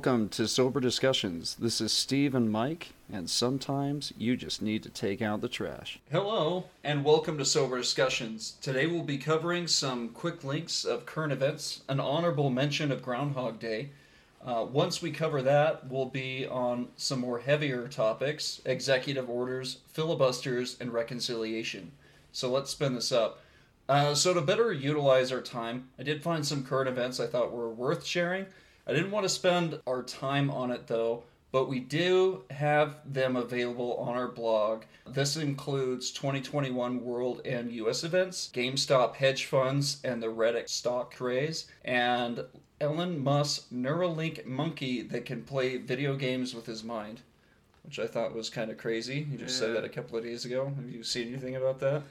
Welcome to Sober Discussions. This is Steve and Mike, and sometimes you just need to take out the trash. Hello, and welcome to Sober Discussions. Today we'll be covering some quick links of current events, an honorable mention of Groundhog Day. Uh, once we cover that, we'll be on some more heavier topics executive orders, filibusters, and reconciliation. So let's spin this up. Uh, so, to better utilize our time, I did find some current events I thought were worth sharing. I didn't want to spend our time on it though, but we do have them available on our blog. This includes 2021 World and US events, GameStop hedge funds, and the Reddit stock craze, and Elon Musk's Neuralink monkey that can play video games with his mind, which I thought was kind of crazy. You just said that a couple of days ago. Have you seen anything about that?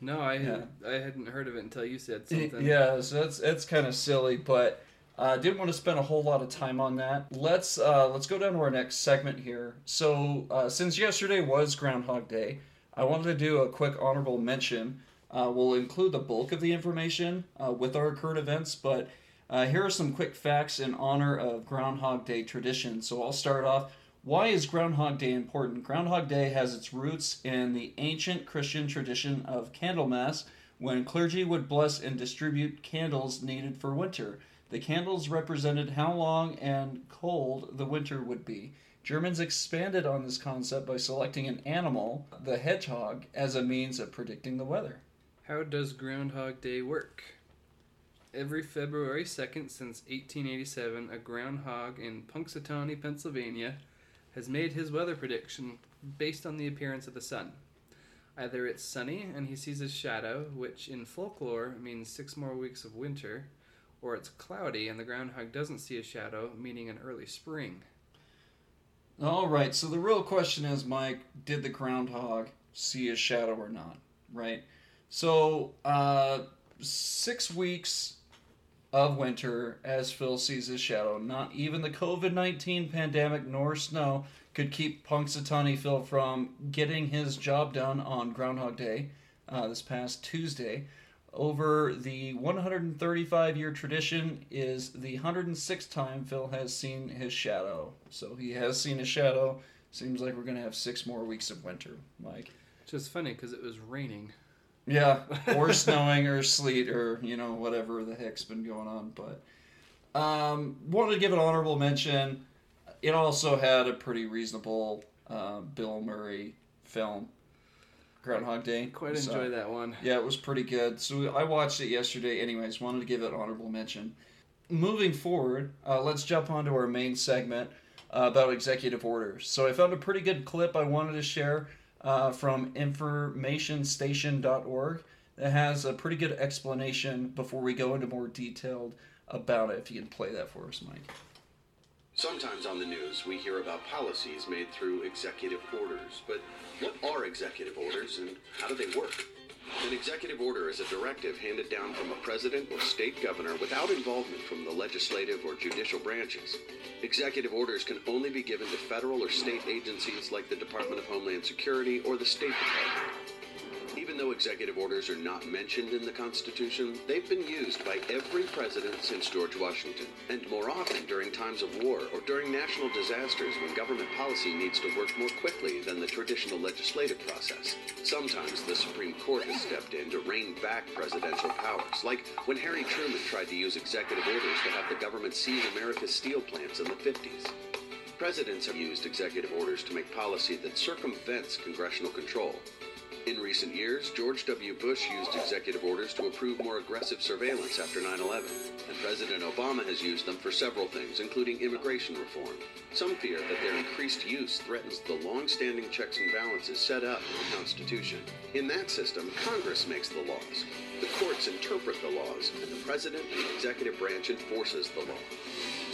No, I Yeah. I hadn't heard of it until you said something. Yeah, so that's that's kind of silly, but I uh, didn't want to spend a whole lot of time on that. Let's uh, let's go down to our next segment here. So uh, since yesterday was Groundhog Day, I wanted to do a quick honorable mention. Uh, we'll include the bulk of the information uh, with our current events, but uh, here are some quick facts in honor of Groundhog Day tradition. So I'll start off. Why is Groundhog Day important? Groundhog Day has its roots in the ancient Christian tradition of Candlemas, when clergy would bless and distribute candles needed for winter. The candles represented how long and cold the winter would be. Germans expanded on this concept by selecting an animal, the hedgehog, as a means of predicting the weather. How does Groundhog Day work? Every February 2nd since 1887, a groundhog in Punxsutawney, Pennsylvania, has made his weather prediction based on the appearance of the sun. Either it's sunny and he sees his shadow, which in folklore means six more weeks of winter, or it's cloudy and the groundhog doesn't see a shadow, meaning an early spring. All right, so the real question is, Mike, did the groundhog see a shadow or not? Right? So, uh, six weeks of winter as Phil sees his shadow. Not even the COVID 19 pandemic nor snow could keep Punxsutawney Phil from getting his job done on Groundhog Day uh, this past Tuesday. Over the 135 year tradition is the 106th time Phil has seen his shadow. So he has seen his shadow. Seems like we're going to have six more weeks of winter, Mike. Which is funny because it was raining. Yeah, or snowing or sleet or you know whatever the heck's been going on. But um, wanted to give an honorable mention. It also had a pretty reasonable uh, Bill Murray film, Groundhog Day. Quite So- enjoy that one. yeah, it was pretty good. So I watched it yesterday. Anyways, wanted to give it honorable mention. Moving forward, uh, let's jump onto our main segment uh, about executive orders. So I found a pretty good clip I wanted to share uh, from informationstation.org that has a pretty good explanation before we go into more detailed about it. If you can play that for us, Mike. Sometimes on the news, we hear about policies made through executive orders. But what are executive orders and how do they work? An executive order is a directive handed down from a president or state governor without involvement from the legislative or judicial branches. Executive orders can only be given to federal or state agencies like the Department of Homeland Security or the State Department. Even though executive orders are not mentioned in the Constitution, they've been used by every president since George Washington, and more often during times of war or during national disasters when government policy needs to work more quickly than the traditional legislative process. Sometimes the Supreme Court has stepped in to rein back presidential powers, like when Harry Truman tried to use executive orders to have the government seize America's steel plants in the 50s. Presidents have used executive orders to make policy that circumvents congressional control. In recent years, George W. Bush used executive orders to approve more aggressive surveillance after 9 11, and President Obama has used them for several things, including immigration reform. Some fear that their increased use threatens the long standing checks and balances set up in the Constitution. In that system, Congress makes the laws, the courts interpret the laws, and the President and the executive branch enforces the law.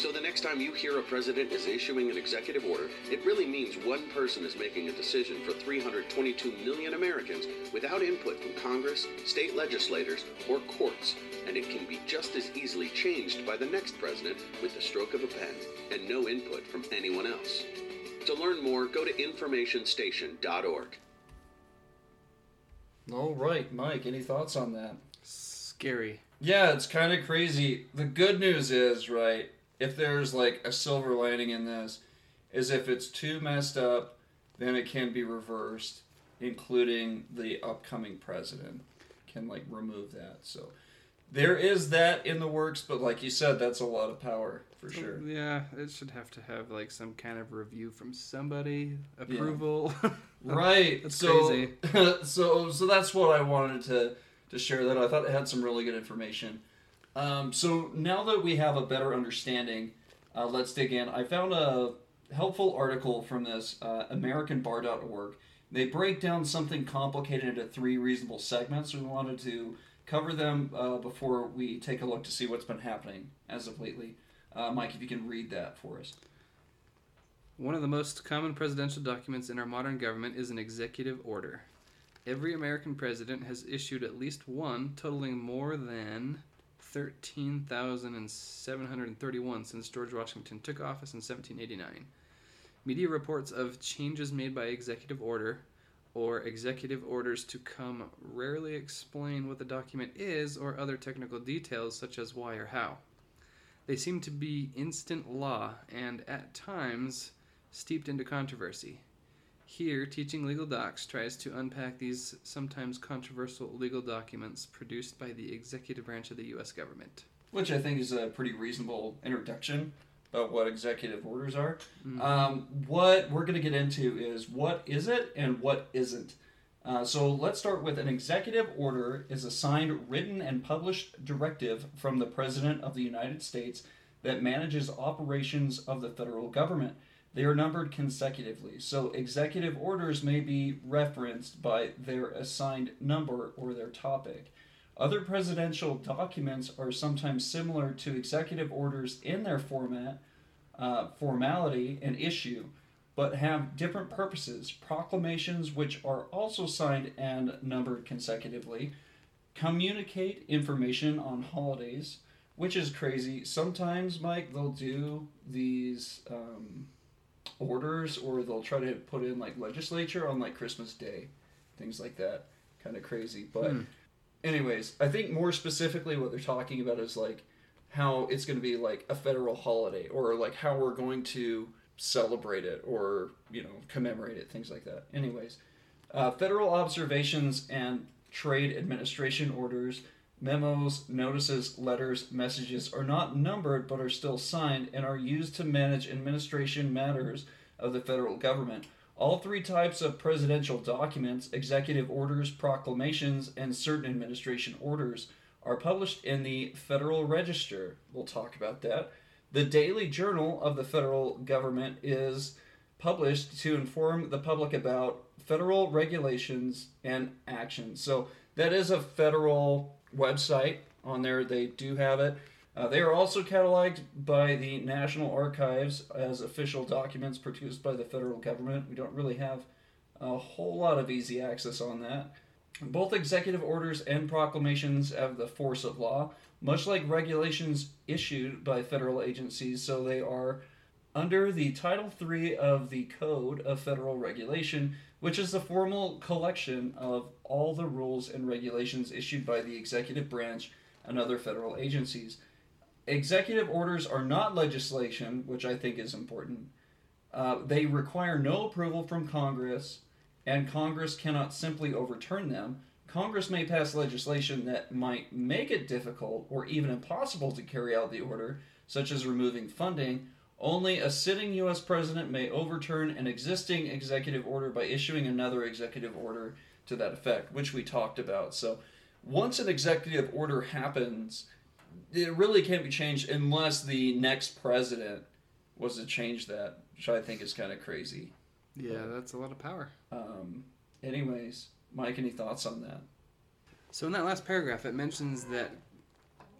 So the next time you hear a president is issuing an executive order, it really means one person is making a decision for 322 million Americans without input from Congress, state legislators, or courts. And it can be just as easily changed by the next president with the stroke of a pen and no input from anyone else. To learn more, go to informationstation.org. All right, Mike, any thoughts on that? Scary. Yeah, it's kind of crazy. The good news is, right, if there's like a silver lining in this, is if it's too messed up, then it can be reversed, including the upcoming president can like remove that. So there is that in the works, but like you said, that's a lot of power for sure. Yeah, it should have to have like some kind of review from somebody, approval. Right. That's so, crazy. so so that's what I wanted to to share. That I thought it had some really good information. Um, so now that we have a better understanding, uh, let's dig in. I found a helpful article from this uh, AmericanBar.org. They break down something complicated into three reasonable segments. We wanted to cover them uh, before we take a look to see what's been happening as of lately. Uh, Mike, if you can read that for us. One of the most common presidential documents in our modern government is an executive order. Every American president has issued at least one, totaling more than 13,731 since George Washington took office in 1789. Media reports of changes made by executive order or executive orders to come rarely explain what the document is or other technical details such as why or how. They seem to be instant law and, at times, steeped into controversy. Here, Teaching Legal Docs tries to unpack these sometimes controversial legal documents produced by the executive branch of the U.S. government. which I think is a pretty reasonable introduction about what executive orders are. Um, what we're going to get into is what is it and what isn't. Uh, so let's start with an executive order is a signed, written, and published directive from the President of the United States that manages operations of the federal government. They are numbered consecutively, so executive orders may be referenced by their assigned number or their topic. Other presidential documents are sometimes similar to executive orders in their format, uh, formality, and issue, but have different purposes. Proclamations, which are also signed and numbered consecutively, communicate information on holidays, which is crazy. Sometimes, Mike, they'll do these um, orders or they'll try to put in like legislature on like Christmas Day, things like that. Kind of crazy. But, Hmm. Anyways, I think more specifically what they're talking about is like how it's going to be like a federal holiday or like how we're going to celebrate it or, you know, commemorate it, things like that. Anyways, uh, federal observations and trade administration orders, memos, notices, letters, messages are not numbered but are still signed and are used to manage administration matters of the federal government. All three types of presidential documents, executive orders, proclamations, and certain administration orders, are published in the Federal Register. We'll talk about that. The Daily Journal of the federal government is published to inform the public about federal regulations and actions. So that is a federal website on there. They do have it. Uh, they are also cataloged by the National Archives as official documents produced by the federal government. We don't really have a whole lot of easy access on that. Both executive orders and proclamations have the force of law, much like regulations issued by federal agencies, so they are under the Title III of the Code of Federal Regulation, which is the formal collection of all the rules and regulations issued by the executive branch and other federal agencies. Executive orders are not legislation, which I think is important. Uh, they require no approval from Congress, and Congress cannot simply overturn them. Congress may pass legislation that might make it difficult or even impossible to carry out the order, such as removing funding. Only a sitting U.S. president may overturn an existing executive order by issuing another executive order to that effect, which we talked about. So, once an executive order happens, it really can't be changed unless the next president was to change that, which I think is kind of crazy. Yeah, that's a lot of power. Um, anyways, Mike, any thoughts on that? So in that last paragraph, it mentions that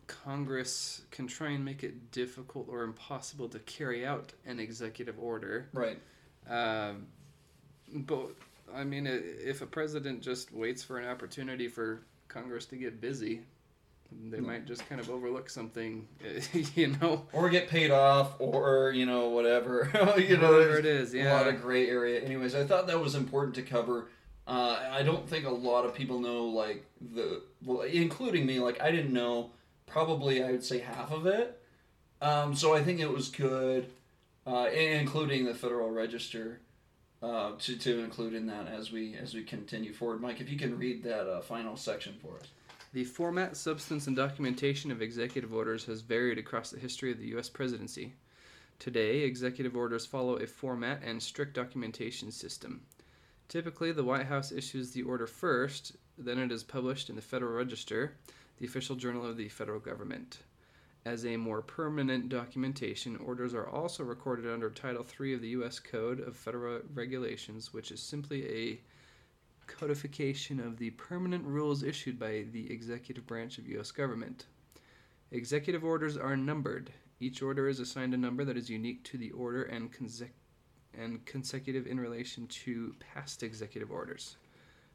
Congress can try and make it difficult or impossible to carry out an executive order. Right. Um, but I mean, if a president just waits for an opportunity for Congress to get busy, they Hmm. might just kind of overlook something, you know. Or get paid off, or you know whatever. you know, Whatever it is, a lot yeah. of gray area. Anyways, I thought that was important to cover. Uh, I don't think a lot of people know like the well, including me. Like I didn't know probably I would say half of it. Um, so I think it was good, uh, including the Federal Register, uh, to to include in that as we as we continue forward. Mike, if you can read that uh, final section for us. The format, substance, and documentation of executive orders has varied across the history of the U.S. presidency. Today, executive orders follow a format and strict documentation system. Typically, the White House issues the order first, then it is published in the Federal Register, the official journal of the federal government. As a more permanent documentation, orders are also recorded under Title III of the U.S. Code of Federal Regulations, which is simply a codification of the permanent rules issued by the executive branch of U.S. government. Executive orders are numbered. Each order is assigned a number that is unique to the order and consecutive and consecutive in relation to past executive orders.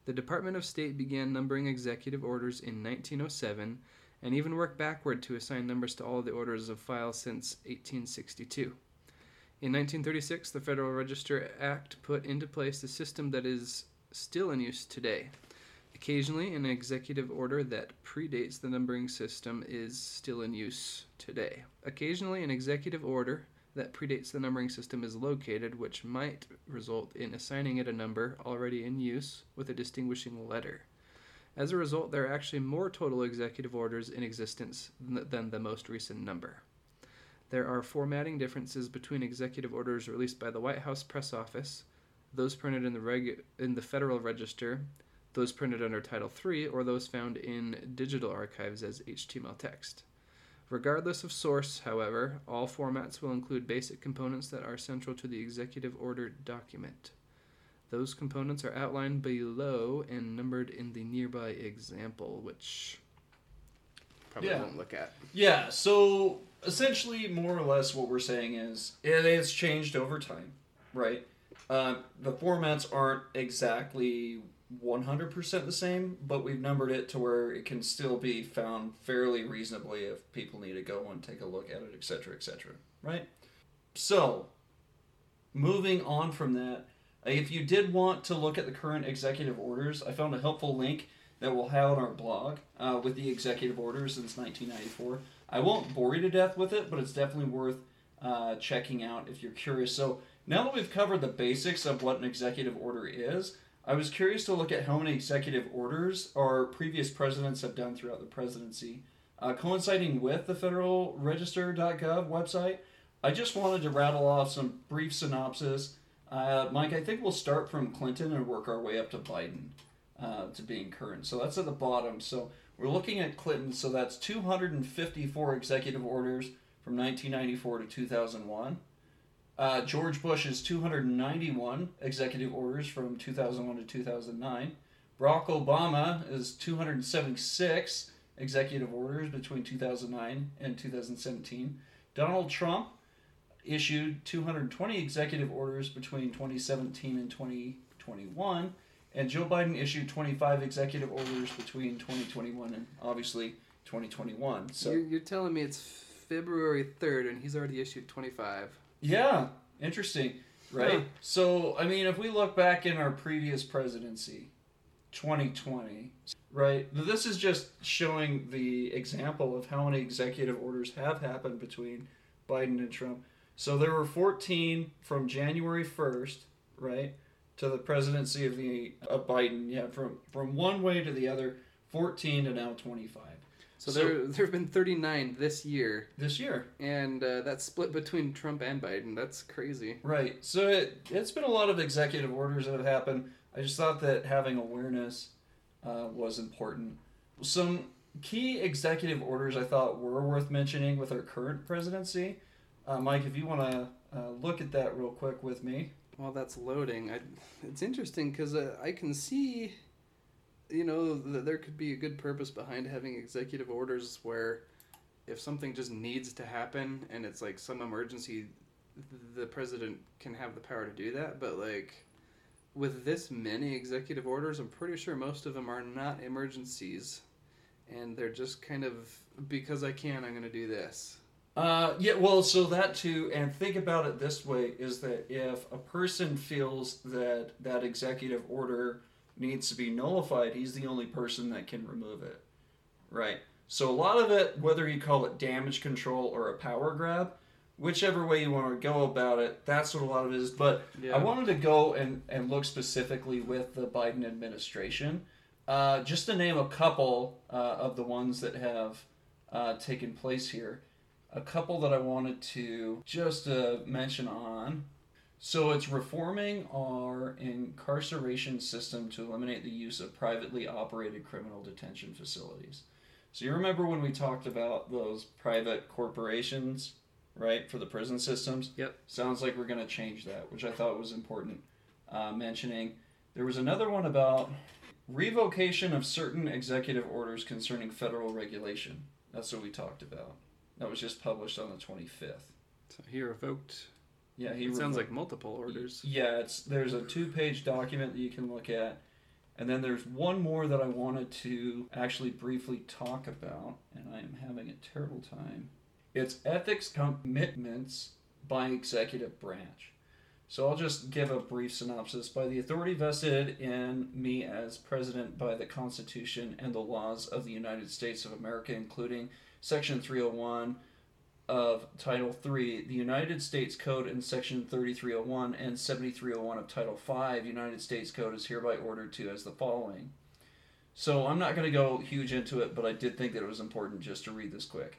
The Department of State began numbering executive orders in 1907 and even worked backward to assign numbers to all the orders of file since 1862. In 1936, the Federal Register Act put into place a system that is still in use today. Occasionally, an executive order that predates the numbering system is still in use today. Occasionally, an executive order that predates the numbering system is located, which might result in assigning it a number already in use with a distinguishing letter. As a result, there are actually more total executive orders in existence than the most recent number. There are formatting differences between executive orders released by the White House Press Office, those printed in the, in the Federal Register, those printed under Title III, or those found in digital archives as HTML text. Regardless of source, however, all formats will include basic components that are central to the executive order document. Those components are outlined below and numbered in the nearby example, which probably Yeah. won't look at. Yeah, so essentially, more or less, what we're saying is it has changed over time, right? Uh, the formats aren't exactly 100% the same, but we've numbered it to where it can still be found fairly reasonably if people need to go and take a look at it, etc., etc., right? So, moving on from that, if you did want to look at the current executive orders, I found a helpful link that we'll have on our blog uh, with the executive orders since 1994. I won't bore you to death with it, but it's definitely worth uh, checking out if you're curious. So now that we've covered the basics of what an executive order is, I was curious to look at how many executive orders our previous presidents have done throughout the presidency. Uh, coinciding with the federalregister.gov website, I just wanted to rattle off some brief synopsis. Uh, Mike, I think we'll start from Clinton and work our way up to Biden uh, to being current. So that's at the bottom. So we're looking at Clinton. So that's 254 executive orders from 1994 to 2001. Uh, George Bush's 291 executive orders from 2001 to 2009. Barack Obama is 276 executive orders between 2009 and 2017. Donald Trump issued 220 executive orders between 2017 and 2021. And Joe Biden issued 25 executive orders between 2021 and obviously 2021. So You're, you're telling me it's February 3rd and he's already issued 25. Yeah, interesting, right? Huh. So, I mean, if we look back in our previous presidency, 2020, right? This is just showing the example of how many executive orders have happened between Biden and Trump. So there were 14 from January 1st, right, to the presidency of the of Biden. Yeah, from from one way to the other, 14 to now 25 So, So- there there have been 39 this year, this year. and uh, that's split between Trump and Biden. That's crazy. Right. So it, it's been a lot of executive orders that have happened. I just thought that having awareness uh, was important. Some key executive orders I thought were worth mentioning with our current presidency. Uh, Mike, if you want to uh, look at that real quick with me. While that's loading, I, it's interesting because uh, I can see, you know, that there could be a good purpose behind having executive orders where if something just needs to happen and it's like some emergency, th- the president can have the power to do that. But like with this many executive orders, I'm pretty sure most of them are not emergencies. And they're just kind of because I can, I'm going to do this. Uh, yeah, well, so that too, and think about it this way: is that if a person feels that that executive order needs to be nullified, he's the only person that can remove it, right? So a lot of it, whether you call it damage control or a power grab, whichever way you want to go about it, that's what a lot of it is. But Yeah. I wanted to go and, and look specifically with the Biden administration, uh, just to name a couple uh, of the ones that have uh, taken place here. A couple that I wanted to just uh, mention on. So it's reforming our incarceration system to eliminate the use of privately operated criminal detention facilities. So you remember when we talked about those private corporations, right, for the prison systems? Yep. Sounds like we're going to change that, which I thought was important uh, mentioning. There was another one about revocation of certain executive orders concerning federal regulation. That's what we talked about. That was just published on the 25th. So he revoked. Yeah, he It sounds like multiple orders. yeah, it's there's a two-page document that you can look at, and then there's one more that I wanted to actually briefly talk about, and I am having a terrible time. It's ethics commitments by executive branch. So I'll just give a brief synopsis. By the authority vested in me as president by the Constitution and the laws of the United States of America, including Section 301 of Title 3, the United States Code in Section 3301 and 7301 of Title 5, United States Code is hereby ordered to as the following. So I'm not going to go huge into it, but I did think that it was important just to read this quick.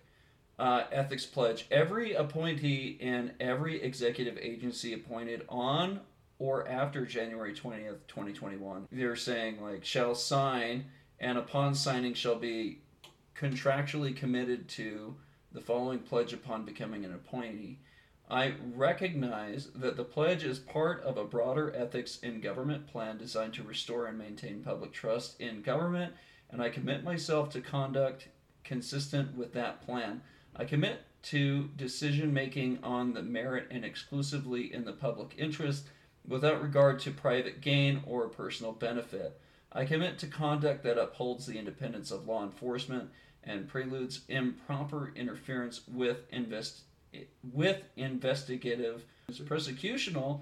Uh, ethics pledge. Every appointee in every executive agency appointed on or after January 20th, 2021, they're saying, like, shall sign and upon signing shall be contractually committed to the following pledge upon becoming an appointee. I recognize that the pledge is part of a broader ethics in government plan designed to restore and maintain public trust in government, and I commit myself to conduct consistent with that plan. I commit to decision making on the merit and exclusively in the public interest without regard to private gain or personal benefit. I commit to conduct that upholds the independence of law enforcement and preludes improper interference with invest with investigative prosecutional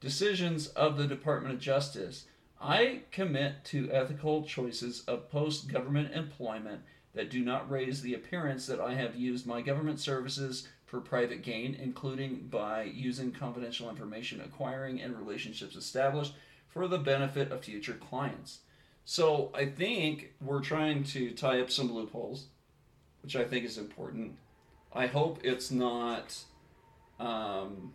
decisions of the Department of Justice. I commit to ethical choices of post government employment that do not raise the appearance that I have used my government services for private gain, including by using confidential information acquiring and relationships established for the benefit of future clients. So I think we're trying to tie up some loopholes, which I think is important. I hope it's not um,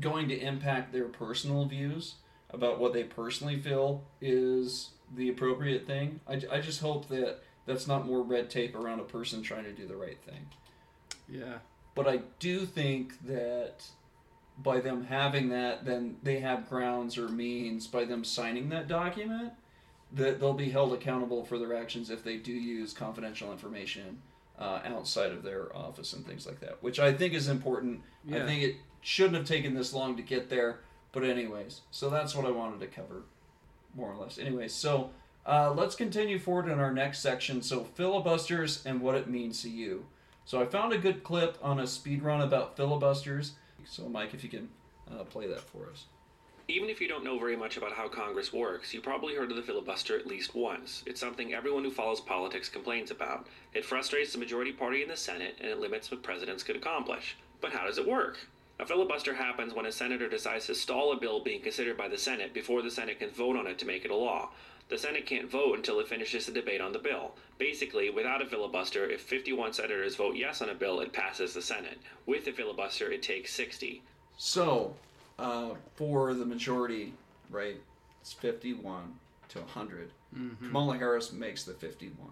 going to impact their personal views about what they personally feel is the appropriate thing. I, I just hope that that's not more red tape around a person trying to do the right thing. Yeah. But I do think that by them having that, then they have grounds or means by them signing that document that they'll be held accountable for their actions if they do use confidential information uh, outside of their office and things like that, which I think is important. I think it shouldn't have taken this long to get there, but anyways, so that's what I wanted to cover, more or less. Anyways, so uh, let's continue forward in our next section. So filibusters and what it means to you. So I found a good clip on a speed run about filibusters. So Mike, if you can uh, play that for us. Even if you don't know very much about how Congress works, you probably heard of the filibuster at least once. It's something everyone who follows politics complains about. It frustrates the majority party in the Senate and it limits what presidents could accomplish. But how does it work? A filibuster happens when a senator decides to stall a bill being considered by the Senate before the Senate can vote on it to make it a law. The Senate can't vote until it finishes the debate on the bill. Basically, without a filibuster, if 51 senators vote yes on a bill, it passes the Senate. With a filibuster, it takes 60. So, uh, for the majority, right, it's 51 to 100. Kamala Harris makes the 51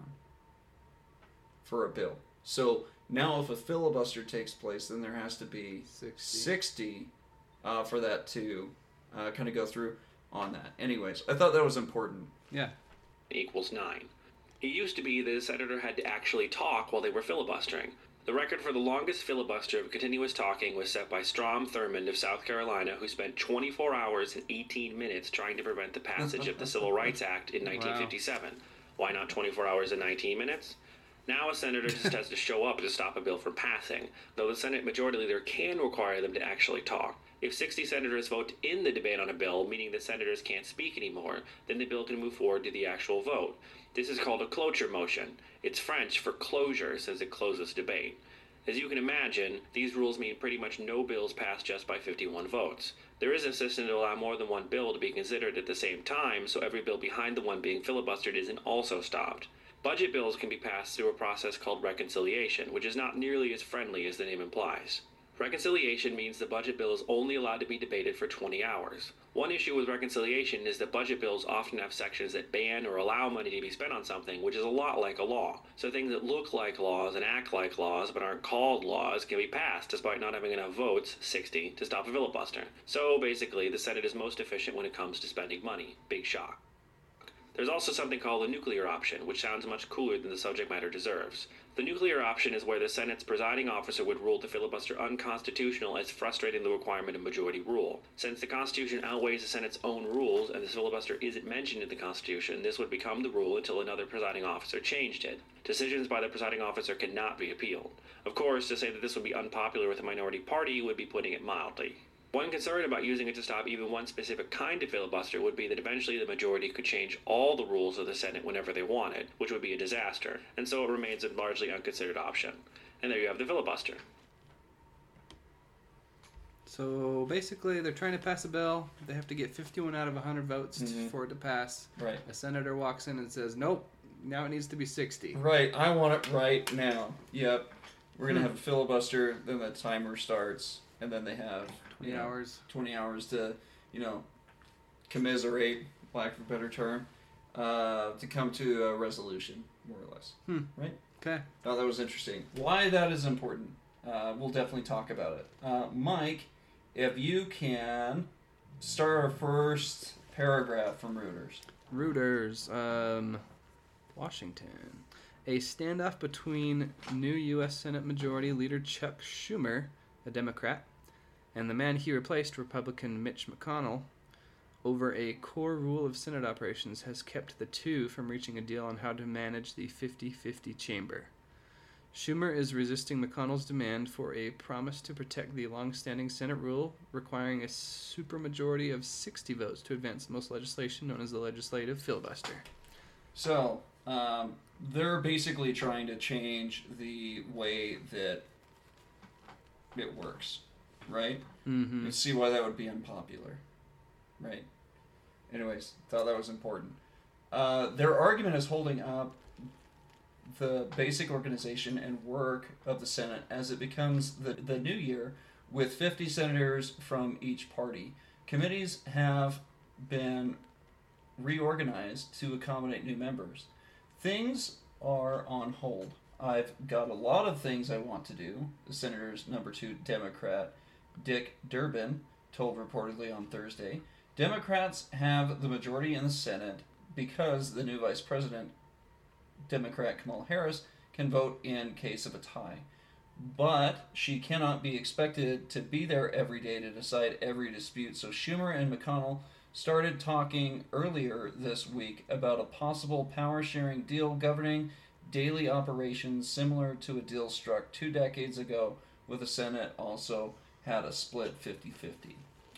for a bill. So now, if a filibuster takes place, then there has to be 60. 60 uh, for that to uh, kind of go through on that. Anyways, I thought that was important. Yeah. equals 9. It used to be that a senator had to actually talk while they were filibustering. The record for the longest filibuster of continuous talking was set by Strom Thurmond of South Carolina, who spent 24 hours and 18 minutes trying to prevent the passage of the Civil Rights Act in 1957. Why not 24 hours and 19 minutes? Now a senator just has to show up to stop a bill from passing, though the Senate Majority Leader can require them to actually talk. If 60 senators vote in the debate on a bill, meaning the senators can't speak anymore, then the bill can move forward to the actual vote. This is called a cloture motion. It's French for closure, since it closes debate. As you can imagine, these rules mean pretty much no bills pass just by 51 votes. There is a system to allow more than one bill to be considered at the same time, so every bill behind the one being filibustered isn't also stopped. Budget bills can be passed through a process called reconciliation, which is not nearly as friendly as the name implies. Reconciliation means the budget bill is only allowed to be debated for 20 hours. One issue with reconciliation is that budget bills often have sections that ban or allow money to be spent on something, which is a lot like a law. So things that look like laws and act like laws but aren't called laws can be passed despite not having enough votes, 60, to stop a filibuster. So basically, the Senate is most efficient when it comes to spending money. Big shock. There's also something called the nuclear option, which sounds much cooler than the subject matter deserves. The nuclear option is where the Senate's presiding officer would rule the filibuster unconstitutional as frustrating the requirement of majority rule. Since the Constitution outweighs the Senate's own rules and the filibuster isn't mentioned in the Constitution, this would become the rule until another presiding officer changed it. Decisions by the presiding officer cannot be appealed. Of course, to say that this would be unpopular with a minority party would be putting it mildly. One concern about using it to stop even one specific kind of filibuster would be that eventually the majority could change all the rules of the Senate whenever they wanted, which would be a disaster, and so it remains a largely unconsidered option. And there you have the filibuster. So basically, they're trying to pass a bill. They have to get 51 out of 100 votes Mhm. for it to pass. Right. A senator walks in and says, "Nope, now it needs to be 60." Right. I want it right now. Yep. We're gonna Hmm. have a filibuster. Then the timer starts, and then they have 20 you know, hours. 20 hours to, you know, commiserate, lack of a better term, uh, to come to a resolution, more or less. Hmm. Right? Okay. Oh, that was interesting. Why that is important, uh, we'll definitely talk about it. Uh, Mike, if you can start our first paragraph from Reuters. Reuters, um, Washington. A standoff between new U.S. Senate Majority Leader Chuck Schumer, a Democrat, and the man he replaced, Republican Mitch McConnell, over a core rule of Senate operations has kept the two from reaching a deal on how to manage the 50 50 chamber. Schumer is resisting McConnell's demand for a promise to protect the long-standing Senate rule requiring a supermajority of 60 votes to advance most legislation known as the legislative filibuster. So, um, they're basically trying to change the way that it works, right? Mm-hmm. and see why that would be unpopular. Right. Anyways, thought that was important. Uh, their argument is holding up the basic organization and work of the Senate as it becomes the, the new year with 50 senators from each party. Committees have been reorganized to accommodate new members. Things are on hold. I've got a lot of things I want to do. The senator's number two Democrat Dick Durbin told reportedly on Thursday. Democrats have the majority in the Senate because the new vice president, Democrat Kamala Harris, can vote in case of a tie. But she cannot be expected to be there every day to decide every dispute. So Schumer and McConnell started talking earlier this week about a possible power sharing deal governing daily operations similar to a deal struck two decades ago with the Senate also had a split 50 50.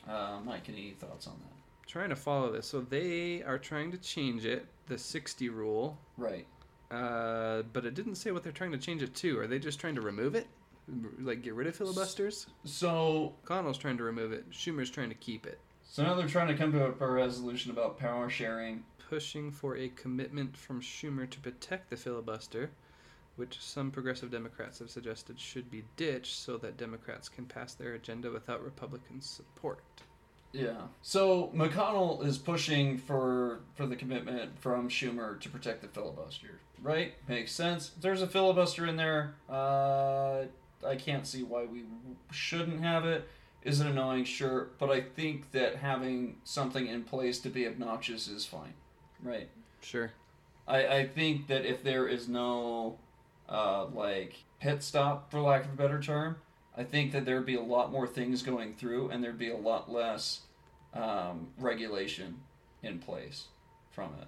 Uh, Mike, any thoughts on that? Trying to follow this. So they are trying to change it, the 60 rule, Right. uh, but it didn't say what they're trying to change it to. Are they just trying to remove it? Like get rid of filibusters? So, Connell's trying to remove it. Schumer's trying to keep it. so now they're trying to come to a, a resolution about power sharing. Pushing for a commitment from Schumer to protect the filibuster, which some progressive Democrats have suggested should be ditched so that Democrats can pass their agenda without Republican support. Yeah. So McConnell is pushing for for the commitment from Schumer to protect the filibuster. Right? Makes sense. If there's a filibuster in there. Uh, I can't see why we shouldn't have it. Is it annoying? Sure, but I think that having something in place to be obnoxious is fine. Right. Sure. I, I think that if there is no uh, like pit stop for lack of a better term, I think that there'd be a lot more things going through and there'd be a lot less um, regulation in place from it,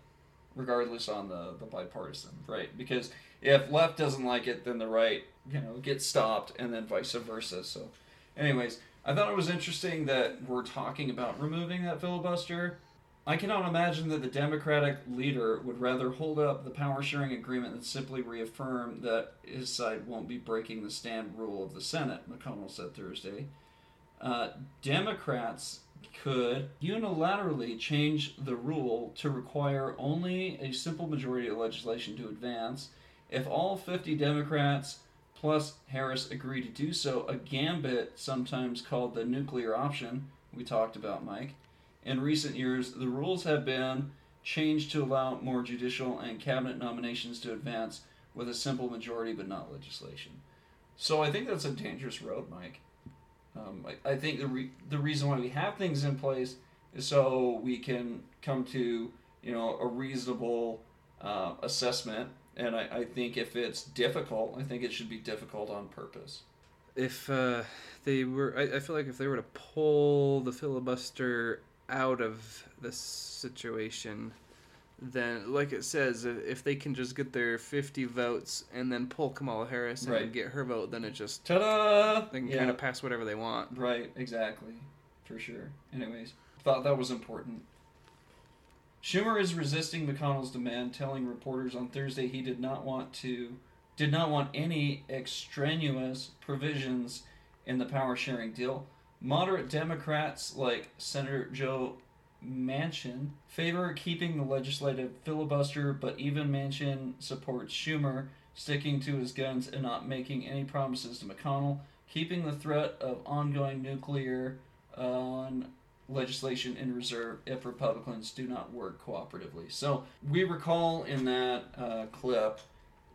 regardless on the, the bipartisan, right? Because if left doesn't like it, then the right, you know, gets stopped and then vice versa. So, anyways, I thought it was interesting that we're talking about removing that filibuster. I cannot imagine that the Democratic leader would rather hold up the power sharing agreement than simply reaffirm that his side won't be breaking the stand rule of the Senate, McConnell said Thursday. Uh, Democrats could unilaterally change the rule to require only a simple majority of legislation to advance. If all 50 Democrats plus Harris agree to do so, a gambit, sometimes called the nuclear option, we talked about, Mike. In recent years, the rules have been changed to allow more judicial and cabinet nominations to advance with a simple majority but not legislation. So I think that's a dangerous road, Mike. Um, I, I think the re- the reason why we have things in place is so we can come to you know a reasonable uh, assessment. And I, I think if it's difficult, I think it should be difficult on purpose. If uh, they were, I, I feel like if they were to pull the filibuster out of this situation, then, like it says, if they can just get their 50 votes and then pull Kamala Harris and Right. get her vote, then it just Ta-da! they can Yeah. kind of pass whatever they want. Right, exactly. For sure. Anyways, thought that was important. Schumer is resisting McConnell's demand, telling reporters on Thursday he did not want to did not want any extraneous provisions in the power sharing deal. Moderate Democrats like Senator Joe Manchin favor keeping the legislative filibuster, but even Manchin supports Schumer sticking to his guns and not making any promises to McConnell, keeping the threat of ongoing nuclear on legislation in reserve if Republicans do not work cooperatively. So we recall in that uh, clip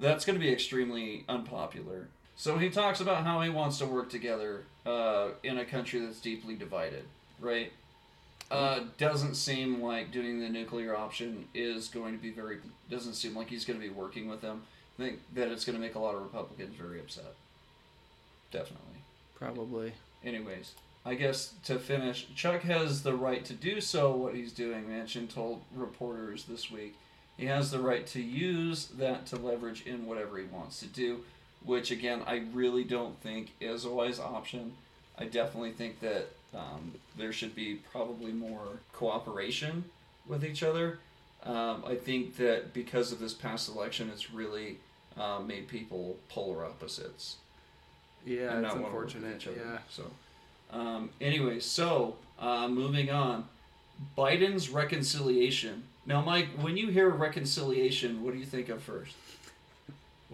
that's going to be extremely unpopular. So he talks about how he wants to work together uh, in a country that's deeply divided, right? Uh, doesn't seem like doing the nuclear option is going to be very. Doesn't seem like he's going to be working with them. I think that it's going to make a lot of Republicans very upset. Definitely. Probably. Anyways, I guess to finish, Chuck has the right to do so. What he's doing, Manchin told reporters this week, he has the right to use that to leverage in whatever he wants to do. Which again, I really don't think is a wise option. I definitely think that um, there should be probably more cooperation with each other. Um, I think that because of this past election, it's really uh, made people polar opposites Yeah, it's not want to work with unfortunate. other. Yeah. So, um, anyway, so uh, moving on, Biden's reconciliation. Now, Mike, when you hear reconciliation, what do you think of first?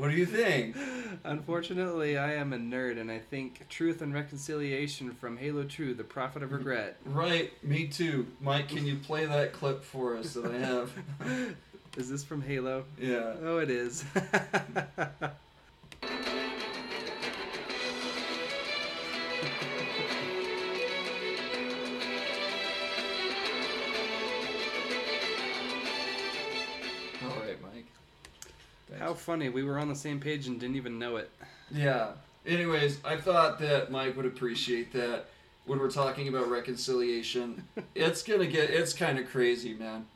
What do you think? Unfortunately, I am a nerd, and I think Truth and Reconciliation from Halo 2, The Prophet of Regret. Right, me too. Mike, can you play that clip for us that I have? Is this from Halo? yeah. Oh, it is. How funny. We were on the same page and didn't even know it. Yeah. Anyways, I thought that Mike would appreciate that when we're talking about reconciliation. it's gonna get it's kind of crazy, man.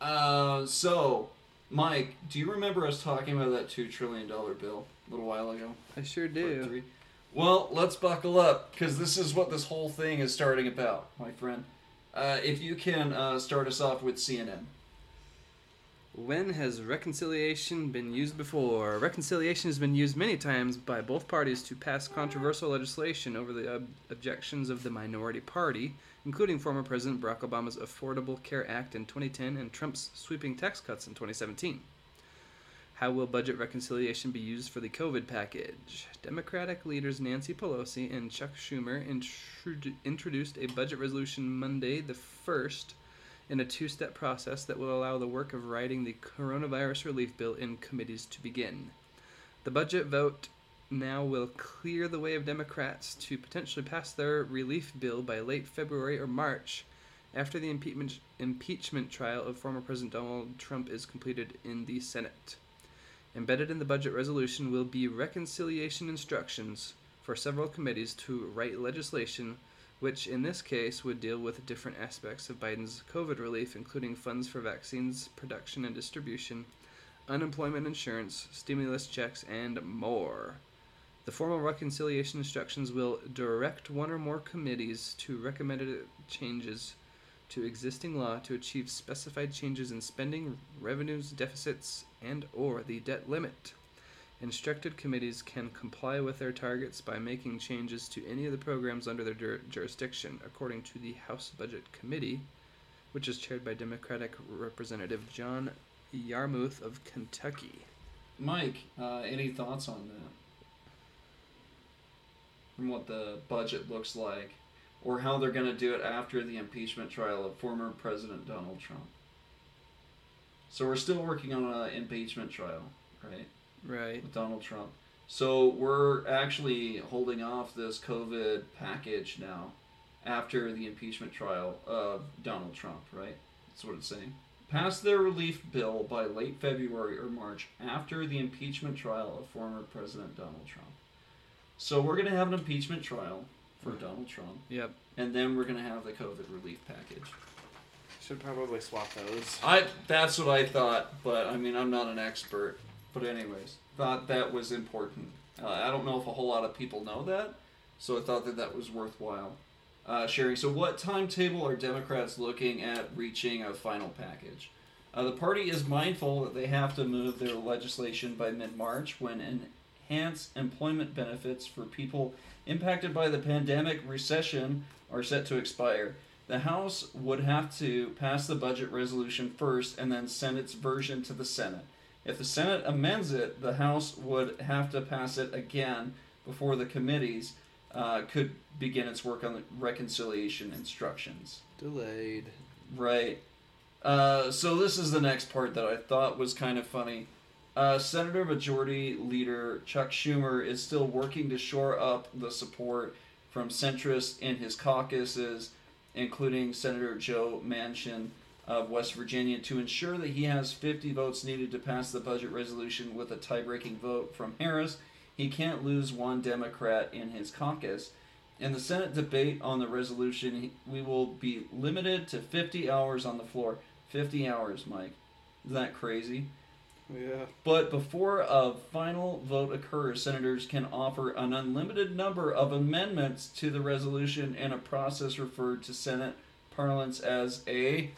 Uh, so, Mike, do you remember us talking about that two trillion dollar bill a little while ago? I sure do. Well, let's buckle up because this is what this whole thing is starting about, my friend. Uh, if you can uh, start us off with CNN. When has reconciliation been used before? Reconciliation has been used many times by both parties to pass controversial legislation over the ob- objections of the minority party, including former President Barack Obama's Affordable Care Act in 2010 and Trump's sweeping tax cuts in 2017. How will budget reconciliation be used for the COVID package? Democratic leaders Nancy Pelosi and Chuck Schumer introdu- introduced a budget resolution Monday, the 1st, in a two step process that will allow the work of writing the coronavirus relief bill in committees to begin. The budget vote now will clear the way of Democrats to potentially pass their relief bill by late February or March after the impeachment, impeachment trial of former President Donald Trump is completed in the Senate. Embedded in the budget resolution will be reconciliation instructions for several committees to write legislation which in this case would deal with different aspects of Biden's COVID relief, including funds for vaccines production and distribution, unemployment insurance, stimulus checks, and more. The formal reconciliation instructions will direct one or more committees to recommended changes to existing law to achieve specified changes in spending, revenues, deficits, and or the debt limit. Instructed committees can comply with their targets by making changes to any of the programs under their jur- jurisdiction, according to the House Budget Committee, which is chaired by Democratic Representative John Yarmuth of Kentucky. Mike, uh, any thoughts on that? From what the budget looks like, or how they're going to do it after the impeachment trial of former President Donald Trump. So we're still working on an impeachment trial, right? Right. with Donald Trump. So we're actually holding off this COVID package now after the impeachment trial of Donald Trump, right? That's what it's saying. Pass their relief bill by late February or March after the impeachment trial of former President Donald Trump. So we're going to have an impeachment trial for mm. Donald Trump, Yep. and then we're going to have the COVID relief package. Should probably swap those. I that's what I thought, but I mean I'm not an expert. But anyways, thought that was important. Uh, I don't know if a whole lot of people know that, so I thought that that was worthwhile uh, sharing. So, what timetable are Democrats looking at reaching a final package? Uh, the party is mindful that they have to move their legislation by mid-March when enhanced employment benefits for people impacted by the pandemic recession are set to expire. The House would have to pass the budget resolution first and then send its version to the Senate. If the Senate amends it, the House would have to pass it again before the committees uh, could begin its work on the reconciliation instructions. Delayed. Right. Uh, so this is the next part that I thought was kind of funny. Uh, Senator Majority Leader Chuck Schumer is still working to shore up the support from centrists in his caucuses, including Senator Joe Manchin of West Virginia, to ensure that he has 50 votes needed to pass the budget resolution with a tie-breaking vote from Harris. He can't lose one Democrat in his caucus. In the Senate debate on the resolution, we will be limited to 50 hours on the floor. 50 hours, Mike. Isn't that crazy? Yeah. But before a final vote occurs, senators can offer an unlimited number of amendments to the resolution in a process referred to Senate parlance as a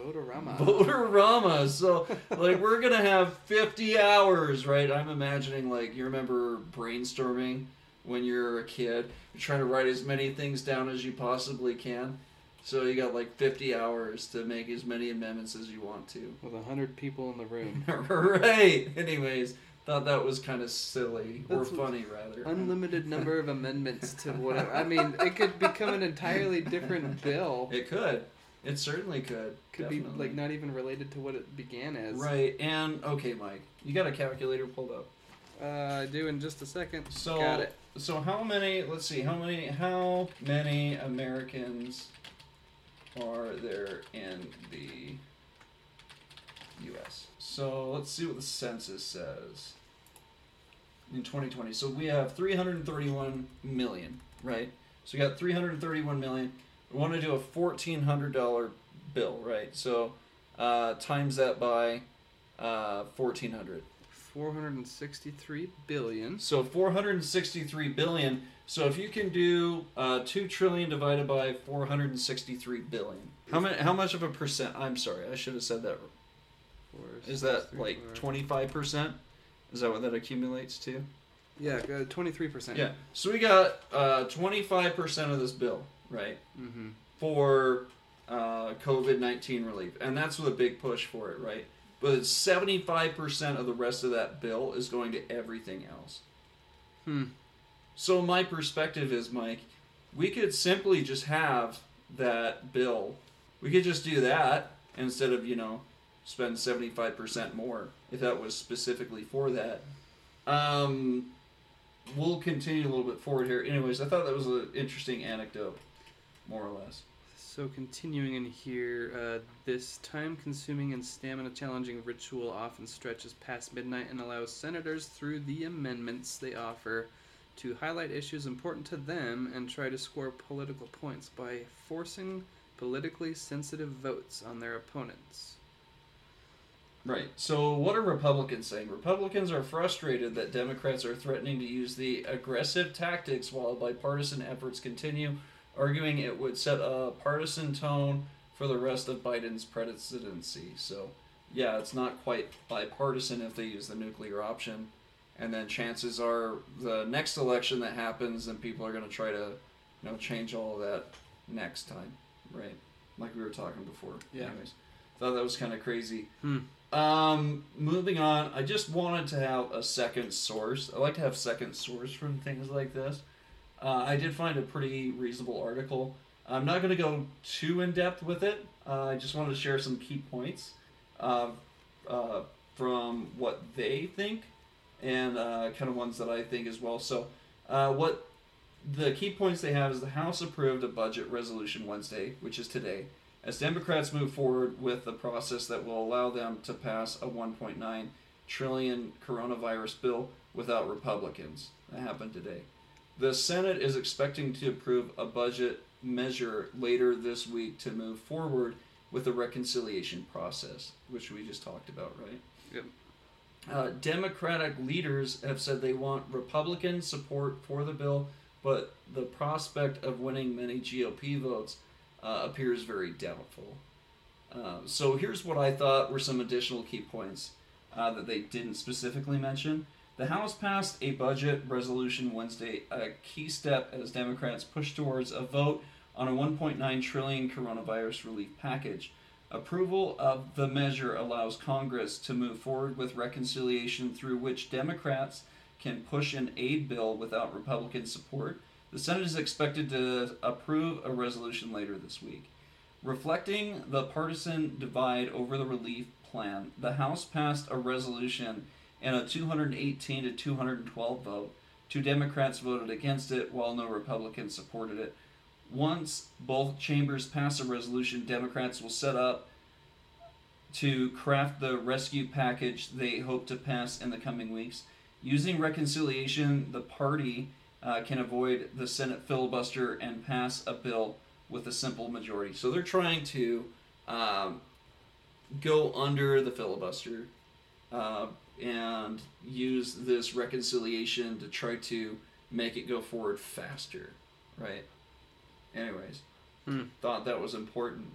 Votorama. voterama. So, like, we're gonna have 50 hours, right? I'm imagining, like, you remember brainstorming when you're a kid. You're trying to write as many things down as you possibly can. So you got like 50 hours to make as many amendments as you want to. With a hundred people in the room. right. Anyways, thought that was kind of silly or funny rather. Unlimited number of amendments to whatever. I mean, it could become an entirely different bill. It could. It certainly could. Could be like not even related to what it began as. Right. And okay, Mike, you got a calculator pulled up. Uh, I do in just a second. So Got it. so how many? Let's see. How many? How many Americans are there in the U.S.? So let's see what the census says in 2020. So we have 331 million, right? So we got 331 million. We want to do a $1,400 bill, right? So uh, times that by uh, 1,400. 463 billion. So 463 billion. So if you can do uh, two trillion divided by 463 billion, how many? How much of a percent? I'm sorry, I should have said that. Four, Is that three, like 25 percent? Is that what that accumulates to? Yeah, uh, 23%. Yeah. So we got uh, 25 percent of this bill, right, Mm-hmm. for uh, COVID 19 relief, and that's with a big push for it, right? But 75 percent of the rest of that bill is going to everything else. Hmm. So my perspective is, Mike, we could simply just have that bill. We could just do that instead of you know spend seventy five percent more if that was specifically for that. Um, we'll continue a little bit forward here. Anyways, I thought that was an interesting anecdote, more or less. So continuing in here, uh, this time-consuming and stamina-challenging ritual often stretches past midnight and allows senators, through the amendments they offer, to highlight issues important to them and try to score political points by forcing politically sensitive votes on their opponents. Right. So, what are Republicans saying? Republicans are frustrated that Democrats are threatening to use the aggressive tactics while bipartisan efforts continue, arguing it would set a partisan tone for the rest of Biden's presidency. So, yeah, it's not quite bipartisan if they use the nuclear option. And then chances are the next election that happens, and people are going to try to, you know, change all of that next time, right? Like we were talking before. Yeah. Anyways, thought that was kind of crazy. Hmm. Um, moving on, I just wanted to have a second source. I like to have second source from things like this. Uh, I did find a pretty reasonable article. I'm not going to go too in depth with it. Uh, I just wanted to share some key points uh, uh, from what they think and uh, kind of ones that I think as well. So, uh, what the key points they have is the House approved a budget resolution Wednesday, which is today, as Democrats move forward with the process that will allow them to pass a 1.9 trillion coronavirus bill without Republicans. That happened today. The Senate is expecting to approve a budget measure later this week to move forward with the reconciliation process, which we just talked about, right? Yep. Uh, Democratic leaders have said they want Republican support for the bill, but the prospect of winning many GOP votes uh, appears very doubtful. Uh, so here's what I thought were some additional key points uh, that they didn't specifically mention. The House passed a budget resolution Wednesday, a key step as Democrats push towards a vote on a 1.9 trillion coronavirus relief package. Approval of the measure allows Congress to move forward with reconciliation through which Democrats can push an aid bill without Republican support. The Senate is expected to approve a resolution later this week. Reflecting the partisan divide over the relief plan, the House passed a resolution in a 218 to 212 vote. Two Democrats voted against it, while no Republicans supported it. Once both chambers pass a resolution, Democrats will set up to craft the rescue package they hope to pass in the coming weeks. Using reconciliation, the party uh, can avoid the Senate filibuster and pass a bill with a simple majority. So they're trying to um, go under the filibuster uh, and use this reconciliation to try to make it go forward faster, right? Anyways, Hmm. thought that was important.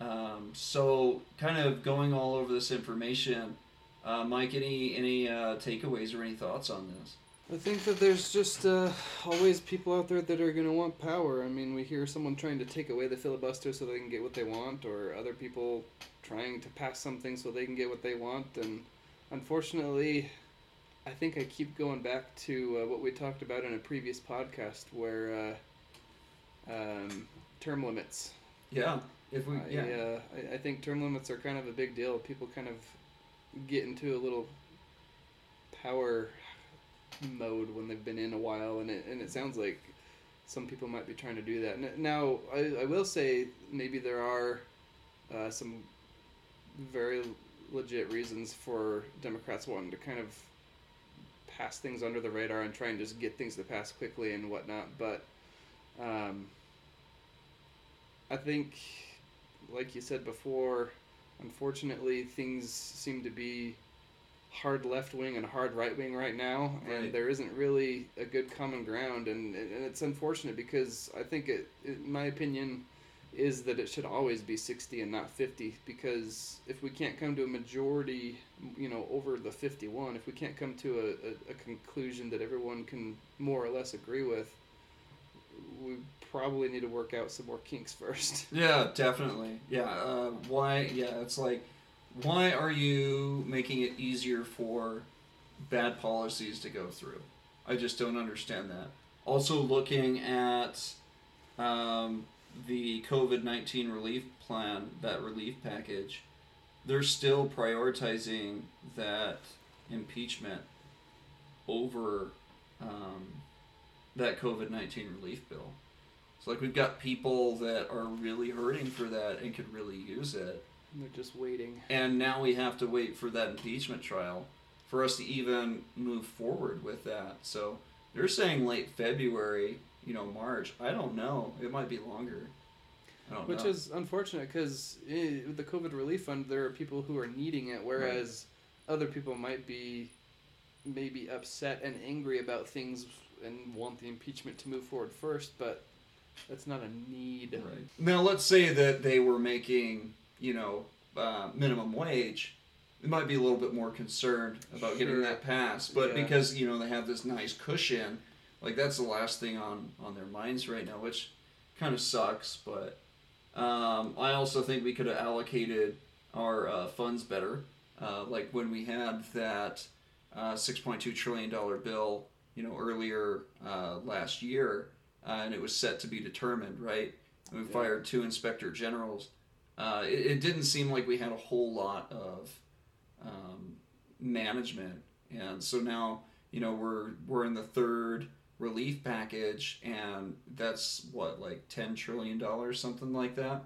Um, so, kind of going all over this information, uh, Mike, any any uh, takeaways or any thoughts on this? I think that there's just uh, always people out there that are going to want power. I mean, we hear someone trying to take away the filibuster so they can get what they want, or other people trying to pass something so they can get what they want. And unfortunately, I think I keep going back to uh, what we talked about in a previous podcast where uh, um, term limits. Yeah, if we I, yeah uh, I, I think term limits are kind of a big deal. People kind of get into a little power mode when they've been in a while, and it and it sounds like some people might be trying to do that. Now, I, I will say maybe there are uh, some very legit reasons for Democrats wanting to kind of pass things under the radar and try and just get things to pass quickly and whatnot, but. Um, I think, like you said before, unfortunately, things seem to be hard left wing and hard right wing right now, and there isn't really a good common ground, and, and it's unfortunate because I think it, it, my opinion, is that it should always be 60 and not 50 because if we can't come to a majority you know over the 51 if we can't come to a, a, a conclusion that everyone can more or less agree with we probably need to work out some more kinks first yeah definitely yeah uh, why yeah it's like why are you making it easier for bad policies to go through? I just don't understand that. Also, looking at um, the COVID 19 relief plan, that relief package, they're still prioritizing that impeachment over um, that COVID 19 relief bill. So, like, we've got people that are really hurting for that and could really use it. they're just waiting And now we have to wait for that impeachment trial for us to even move forward with that. So they're saying late February, you know, March. I don't know. It might be longer. I don't Which know. is unfortunate because with the COVID relief fund, there are people who are needing it, whereas other people might be maybe upset and angry about things and want the impeachment to move forward first, but that's not a need. Right. Now, let's say that they were making, you know, uh, minimum wage. They might be a little bit more concerned about getting that passed, but Yeah. because you know they have this nice cushion, like that's the last thing on on their minds right now, which kind of sucks. But um, I also think we could have allocated our uh, funds better, uh, like when we had that uh, six point two trillion dollar bill, you know, earlier uh, last year, uh, and it was set to be determined, right? And we Yeah. fired two inspector generals. Uh, it, it didn't seem like we had a whole lot of um, management, and so now you know we're we're in the third relief package, and that's what like ten trillion dollars, something like that,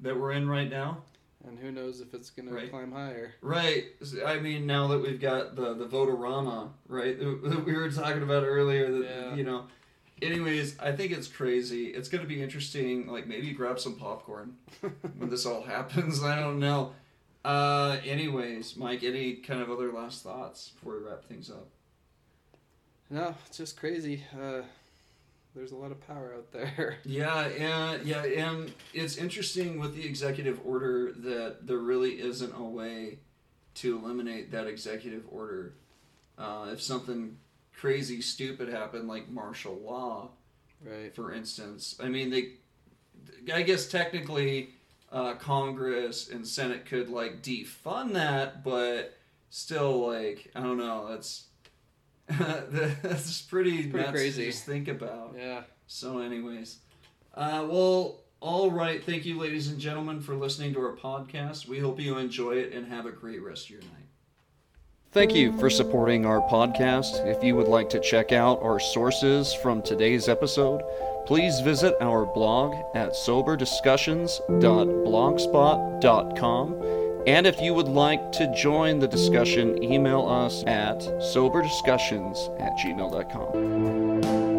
that we're in right now. And who knows if it's going Right. to climb higher. Right. I mean, now that we've got the the Votorama, right? That we were talking about earlier. That Yeah. you know. Anyways, I think it's crazy. It's going to be interesting. Like maybe grab some popcorn when this all happens. I don't know. Uh, anyways, Mike, any kind of other last thoughts before we wrap things up? No, it's just crazy. Uh, there's a lot of power out there. Yeah, and yeah, and it's interesting with the executive order that there really isn't a way to eliminate that executive order. Uh, if something crazy, stupid happened, like martial law, right. for instance, I mean, they, I guess technically, uh, Congress and Senate could like defund that, but still, like, I don't know, that's. that's pretty, It's pretty nuts crazy. to just think about. Yeah. So, anyways, uh, well, all right. Thank you, ladies and gentlemen, for listening to our podcast. We hope you enjoy it and have a great rest of your night. Thank you for supporting our podcast. If you would like to check out our sources from today's episode, please visit our blog at soberdiscussions.blogspot.com. And if you would like to join the discussion, email us at soberdiscussions at gmail.com.